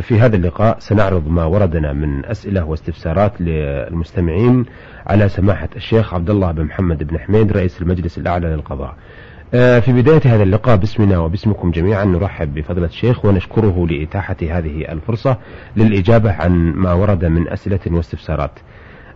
في هذا اللقاء سنعرض ما وردنا من أسئلة واستفسارات للمستمعين على سماحة الشيخ عبد الله بن محمد بن حميد رئيس المجلس الأعلى للقضاء. آه، في بداية هذا اللقاء باسمنا وباسمكم جميعا نرحب بفضلة الشيخ ونشكره لإتاحة هذه الفرصة للإجابة عن ما ورد من أسئلة واستفسارات.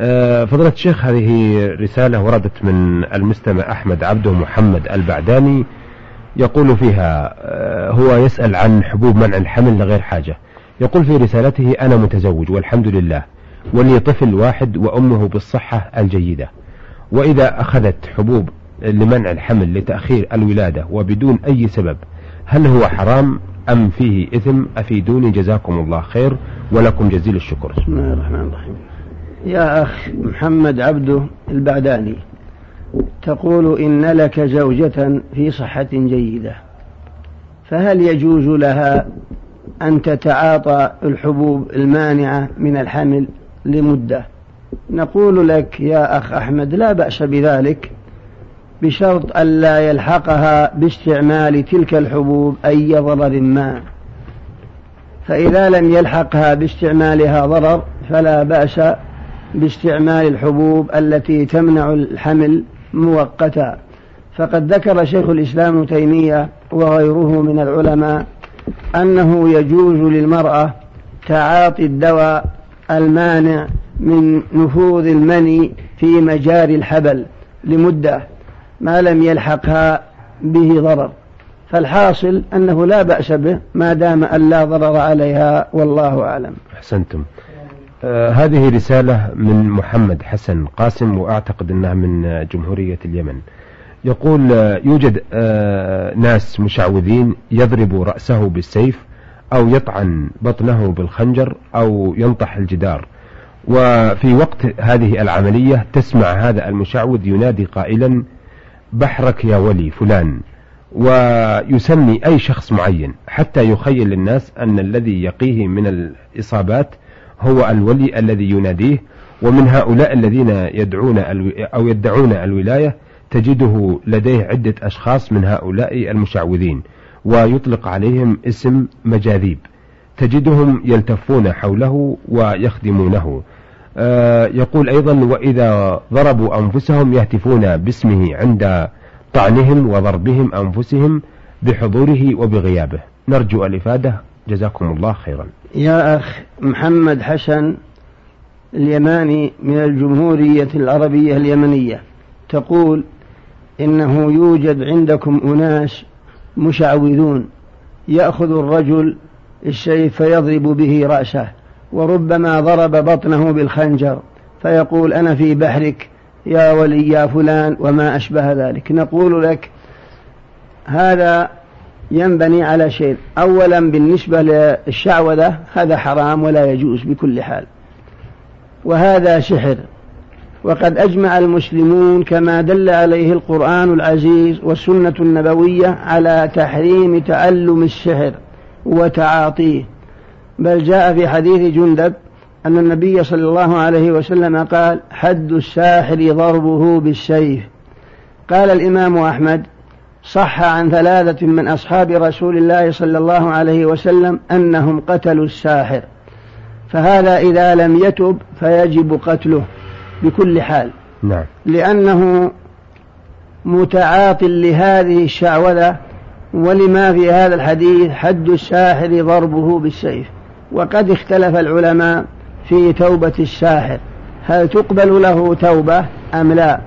آه، فضلة الشيخ هذه رسالة وردت من المستمع أحمد عبده محمد البعداني. يقول فيها آه، هو يسأل عن حبوب منع الحمل لغير حاجة. يقول في رسالته أنا متزوج والحمد لله ولي طفل واحد وأمه بالصحة الجيدة. وإذا أخذت حبوب لمنع الحمل لتأخير الولادة وبدون أي سبب هل هو حرام أم فيه إثم؟ أفيدوني جزاكم الله خير ولكم جزيل الشكر. بسم الله الرحمن الرحيم. يا أخ محمد عبده البعداني تقول إن لك زوجة في صحة جيدة فهل يجوز لها أن تتعاطى الحبوب المانعة من الحمل لمدة؟ نقول لك يا أخ أحمد لا بأس بذلك بشرط ألا يلحقها باستعمال تلك الحبوب أي ضرر ما. فإذا لم يلحقها باستعمالها ضرر فلا بأس باستعمال الحبوب التي تمنع الحمل مؤقتا. فقد ذكر شيخ الإسلام تيمية وغيره من العلماء أنه يجوز للمرأة تعاطي الدواء المانع من نفوذ المني في مجاري الحبل لمدة ما لم يلحقها به ضرر. فالحاصل أنه لا بأس به ما دام أن لا ضرر عليها والله أعلم. أحسنتم. هذه رسالة من محمد حسن قاسم وأعتقد أنها من جمهورية اليمن. يقول آه يوجد آه ناس مشعوذين يضرب رأسه بالسيف أو يطعن بطنه بالخنجر أو ينطح الجدار. وفي وقت هذه العملية تسمع هذا المشعوذ ينادي قائلا بحرك يا ولي فلان. ويسمي أي شخص معين حتى يخيل الناس أن الذي يقيه من الإصابات هو الولي الذي يناديه ومن هؤلاء الذين يدعون أو يدعون الولاية تجده لديه عدة أشخاص من هؤلاء المشعوذين ويطلق عليهم اسم مجاذيب. تجدهم يلتفون حوله ويخدمونه. آه، يقول أيضا وإذا ضربوا أنفسهم يهتفون باسمه عند طعنهم وضربهم أنفسهم بحضوره وبغيابه. نرجو الإفادة. جزاكم الله خيرا. يا أخ محمد حسن اليماني من الجمهورية العربية اليمنية تقول إنه يوجد عندكم أناس مشعوذون يأخذ الرجل السيف فيضرب به رأسه وربما ضرب بطنه بالخنجر فيقول أنا في بحرك يا ولي يا فلان وما أشبه ذلك. نقول لك هذا ينبني على شيء. أولا بالنسبة للشعوذة هذا حرام ولا يجوز بكل حال. وهذا سحر. وقد أجمع المسلمون كما دل عليه القرآن العزيز والسنة النبوية على تحريم تعلم السحر وتعاطيه. بل جاء في حديث جندب أن النبي صلى الله عليه وسلم قال حد الساحر ضربه بالسيف. قال الإمام أحمد صح عن ثلاثة من أصحاب رسول الله صلى الله عليه وسلم أنهم قتلوا الساحر فهذا إذا لم يتب فيجب قتله بكل حال. نعم. لأنه متعاط لهذه الشعوذة ولما في هذا الحديث حد الساحر ضربه بالسيف. وقد اختلف العلماء في توبة الساحر هل تقبل له توبة أم لا؟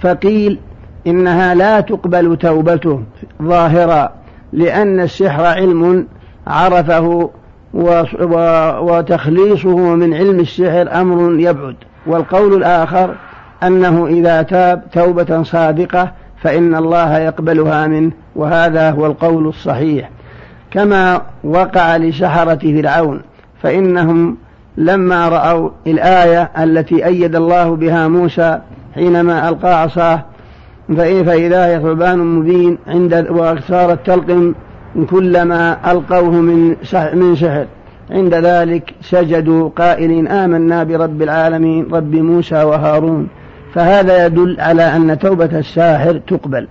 فقيل إنها لا تقبل توبته ظاهرا لأن السحر علم عرفه وتخليصه من علم السحر أمر يبعد. والقول الآخر أنه إذا تاب توبة صادقة فإن الله يقبلها منه وهذا هو القول الصحيح. كما وقع لسحرة فرعون فإنهم لما رأوا الآية التي أيد الله بها موسى حينما ألقى عصاه فإذا هي ثعبان مبين عند وصارت تلقم كلما ألقوه من من سحر عند ذلك سجدوا قائلين آمنا برب العالمين رب موسى وهارون. فهذا يدل على أن توبة الساحر تقبل.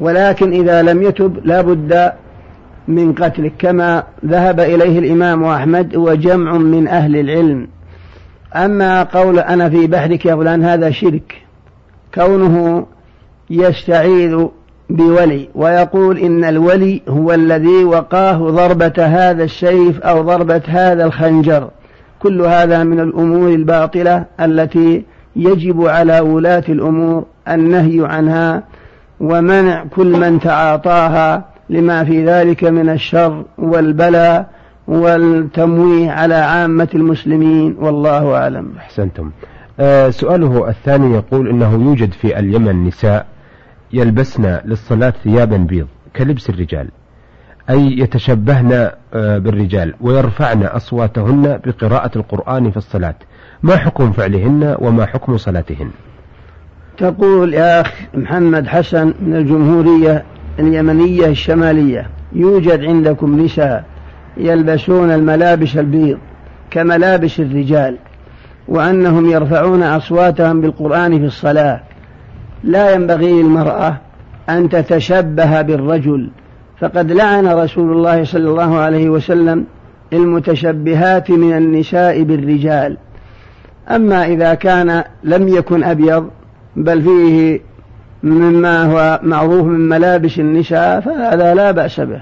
ولكن إذا لم يتب لا بد من قتله كما ذهب إليه الإمام أحمد وجمع من أهل العلم. أما قول أنا في بحرك يا فلان هذا شرك. كونه يستعيذ بولي ويقول إن الولي هو الذي وقاه ضربة هذا السيف أو ضربة هذا الخنجر. كل هذا من الأمور الباطلة التي يجب على ولاة الأمور النهي عنها ومنع كل من تعاطاها لما في ذلك من الشر والبلاء والتمويه على عامة المسلمين. والله أعلم. أحسنتم. سؤاله الثاني يقول إنه يوجد في اليمن نساء يلبسن للصلاة ثيابا بيض كلبس الرجال أي يتشبهن آه بالرجال ويرفعن أصواتهن بقراءة القرآن في الصلاة ما حكم فعلهن وما حكم صلاتهن؟ تقول يا أخ محمد حسن من الجمهورية اليمنية الشمالية يوجد عندكم نساء يلبسون الملابس البيض كملابس الرجال وأنهم يرفعون أصواتهم بالقرآن في الصلاة. لا ينبغي للمرأة أن تتشبه بالرجل. فقد لعن رسول الله صلى الله عليه وسلم المتشبهات من النساء بالرجال. أما إذا كان لم يكن أبيض بل فيه مما هو معروف من ملابس النساء فهذا لا بأس به.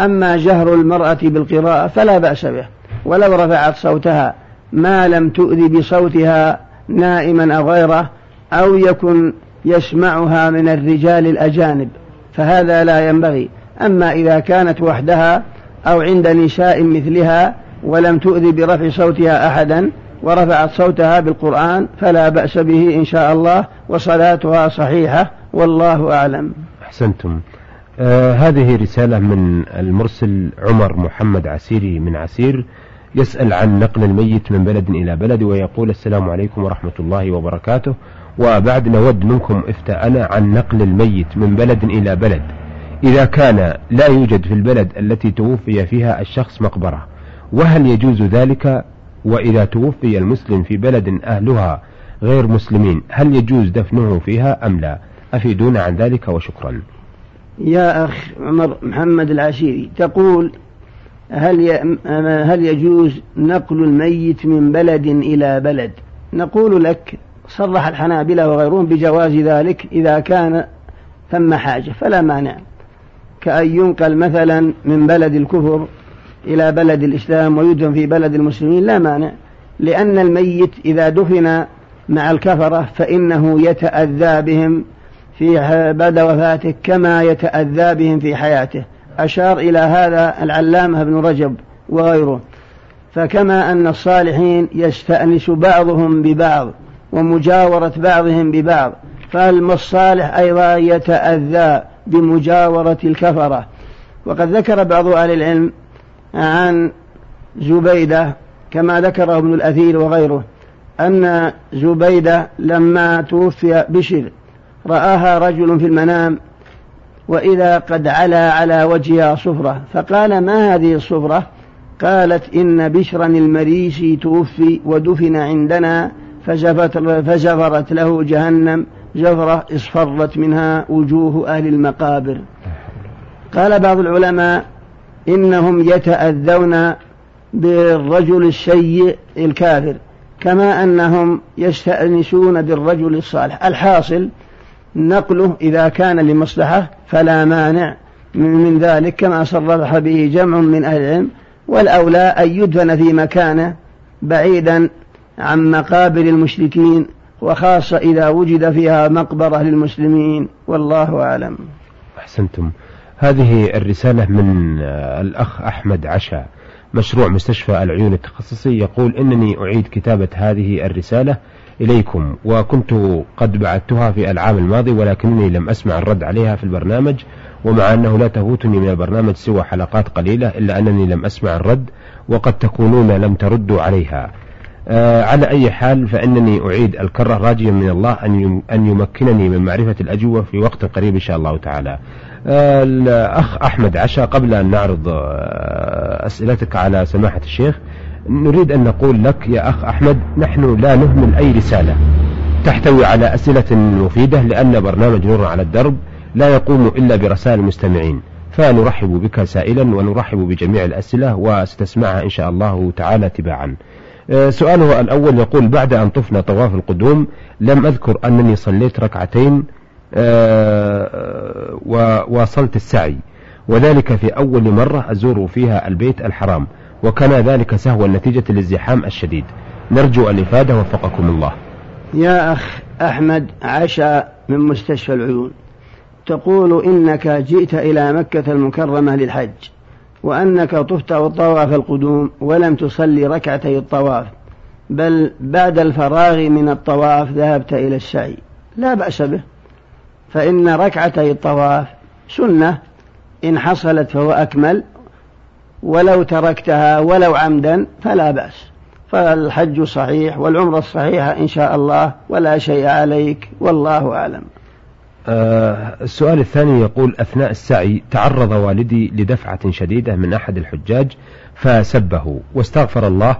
أما جهر المرأة بالقراءة فلا بأس به. ولو رفعت صوتها. ما لم تؤذي بصوتها نائما أو غيره أو يكن يسمعها من الرجال الأجانب. فهذا لا ينبغي. أما إذا كانت وحدها أو عند نساء مثلها ولم تؤذي برفع صوتها أحدا ورفعت صوتها بالقرآن فلا بأس به إن شاء الله وصلاتها صحيحة والله أعلم. أحسنتم. آه هذه رسالة من المرسل عمر محمد عسيري من عسير. يسأل عن نقل الميت من بلد إلى بلد ويقول السلام عليكم ورحمة الله وبركاته. وبعد نود منكم افتاءنا عن نقل الميت من بلد إلى بلد. إذا كان لا يوجد في البلد التي توفي فيها الشخص مقبرة وهل يجوز ذلك؟ وإذا توفي المسلم في بلد أهلها غير مسلمين هل يجوز دفنه فيها أم لا؟ أفيدونا عن ذلك وشكرا. يا أخ عمر محمد العشيري تقول هل هل يجوز نقل الميت من بلد إلى بلد؟ نقول لك صرح الحنابلة وغيرهم بجواز ذلك إذا كان ثم حاجة فلا مانع. كأن ينقل مثلا من بلد الكفر إلى بلد الإسلام ويدفن في بلد المسلمين لا مانع. لأن الميت إذا دفن مع الكفرة فإنه يتأذى بهم في بعد وفاته كما يتأذى بهم في حياته. أشار إلى هذا العلامة ابن رجب وغيره. فكما أن الصالحين يستأنس بعضهم ببعض ومجاورة بعضهم ببعض فالصالح أيضا يتأذى بمجاورة الكفرة. وقد ذكر بعض أهل العلم عن زبيدة كما ذكره ابن الأثير وغيره أن زبيدة لما توفي بشر رآها رجل في المنام وإذا قد علا على وجهها صفرة. فقال ما هذه الصفرة؟ قالت إن بشرا المريسي توفي ودفن عندنا فجفرت له جهنم جفرة اصفرت منها وجوه أهل المقابر. قال بعض العلماء إنهم يتأذون بالرجل السيء الكافر كما أنهم يستأنسون بالرجل الصالح. الحاصل نقله إذا كان لمصلحة فلا مانع من ذلك كما صرح به جمع من أهل العلم. والأولى أن يدفن في مكانه بعيدا عن مقابر المشركين وخاصة إذا وجد فيها مقبرة للمسلمين. والله أعلم. أحسنتم. هذه الرسالة من الأخ أحمد عشا مشروع مستشفى العيون التخصصي يقول إنني أعيد كتابة هذه الرسالة إليكم وكنت قد بعثتها في العام الماضي ولكنني لم أسمع الرد عليها في البرنامج ومع أنه لا تفوتني من البرنامج سوى حلقات قليلة إلا أنني لم أسمع الرد وقد تكونون لم تردوا عليها آه على أي حال فإنني أعيد الكرة راجيا من الله أن أن يمكنني من معرفة الأجوبة في وقت قريب إن شاء الله تعالى. آه الأخ أحمد عشا قبل أن نعرض آه أسئلتك على سماحة الشيخ نريد أن نقول لك يا أخ أحمد نحن لا نهمل أي رسالة. تحتوي على أسئلة مفيدة لأن برنامج نور على الدرب لا يقوم إلا برسائل المستمعين. فنرحب بك سائلا ونرحب بجميع الأسئلة وستسمعها إن شاء الله تعالى تباعا. آه، سؤاله الأول يقول بعد أن طفنا طواف القدوم لم أذكر أنني صليت ركعتين آه، وواصلت السعي. وذلك في أول مرة أزور فيها البيت الحرام. وكان ذلك سهوا نتيجة الازدحام الشديد. نرجو الإفادة وفقكم الله. يا أخ أحمد عشا من مستشفى العيون. تقول إنك جئت إلى مكة المكرمة للحج وأنك طفت طواف القدوم ولم تصلي ركعتي الطواف بل بعد الفراغ من الطواف ذهبت إلى السعي. لا بأس به. فإن ركعتي الطواف سنة إن حصلت فهو أكمل ولو تركتها ولو عمدا فلا بأس. فالحج صحيح والعمرة الصحيحة إن شاء الله ولا شيء عليك والله أعلم. آه السؤال الثاني يقول أثناء السعي تعرض والدي لدفعة شديدة من أحد الحجاج فسبه واستغفر الله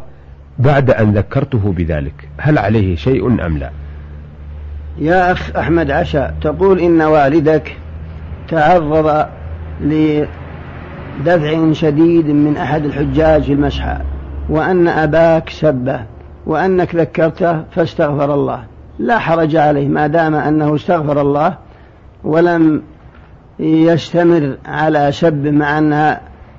بعد أن ذكرته بذلك. هل عليه شيء أم لا؟ يا أخ أحمد عشا تقول إن والدك تعرض لدفع شديد من أحد الحجاج في المسحة وأن أباك سبه وأنك ذكرته فاستغفر الله. لا حرج عليه ما دام أنه استغفر الله ولم يستمر على سب مع أن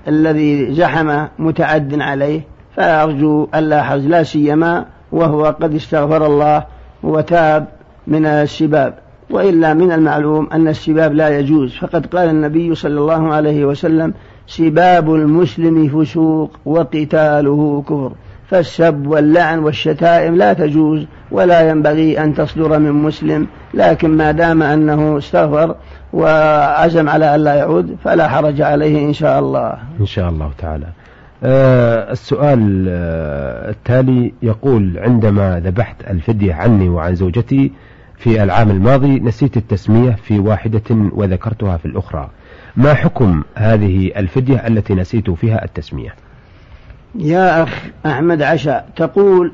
الذي زحم متعد عليه فأرجو ألا حرج لا سيما وهو قد استغفر الله وتاب من السباب. وإلا من المعلوم أن السباب لا يجوز فقد قال النبي صلى الله عليه وسلم سباب المسلم فسوق وقتاله كفر فالسب واللعن والشتائم لا تجوز ولا ينبغي أن تصدر من مسلم لكن ما دام أنه استغفر وعزم على ألا يعود فلا حرج عليه إن شاء الله. إن شاء الله تعالى. آه السؤال آه التالي يقول عندما ذبحت الفدية عني وعن زوجتي في العام الماضي نسيت التسمية في واحدة وذكرتها في الأخرى. ما حكم هذه الفدية التي نسيت فيها التسمية؟ يا أخ أحمد عشاء تقول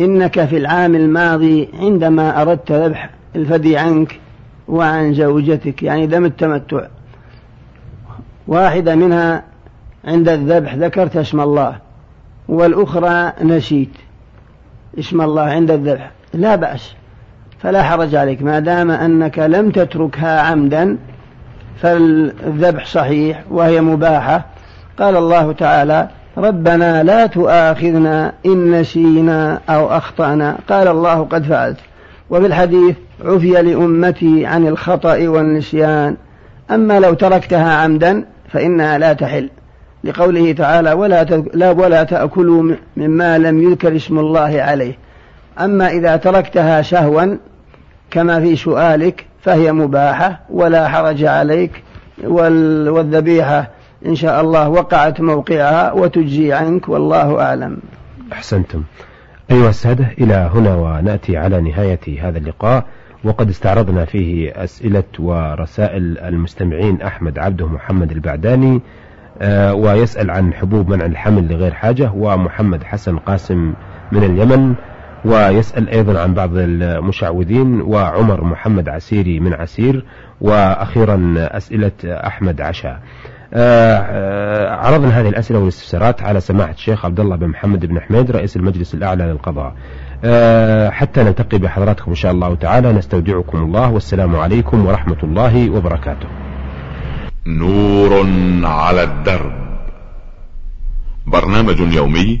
إنك في العام الماضي عندما أردت ذبح الفدي عنك وعن زوجتك يعني دم التمتع. واحدة منها عند الذبح ذكرت اسم الله والأخرى نسيت اسم الله عند الذبح. لا بأس فلا حرج عليك ما دام أنك لم تتركها عمدا فالذبح صحيح وهي مباحة. قال الله تعالى ربنا لا تؤاخذنا إن نسينا أو أخطأنا. قال الله قد فعلت. وفي الحديث عفي لأمتي عن الخطأ والنسيان. أما لو تركتها عمدا فإنها لا تحل. لقوله تعالى ولا لا ولا تأكلوا مما لم يذكر اسم الله عليه. أما إذا تركتها سهوا كما في سؤالك فهي مباحة ولا حرج عليك والذبيحة إن شاء الله وقعت موقعها وتجزي عنك والله أعلم. أحسنتم. أيها السادة إلى هنا ونأتي على نهاية هذا اللقاء وقد استعرضنا فيه أسئلة ورسائل المستمعين أحمد عبده محمد البعداني آه، ويسأل عن حبوب منع الحمل لغير حاجة ومحمد حسن قاسم من اليمن ويسأل أيضا عن بعض المشعوذين وعمر محمد عسيري من عسير وأخيرا أسئلة أحمد عشا آه، عرضنا هذه الأسئلة والاستفسارات على سماحة الشيخ عبد الله بن محمد بن حميد رئيس المجلس الأعلى للقضاء. آه، حتى نلتقي بحضراتكم إن شاء الله تعالى نستودعكم الله والسلام عليكم ورحمة الله وبركاته. نور على الدرب. برنامج يومي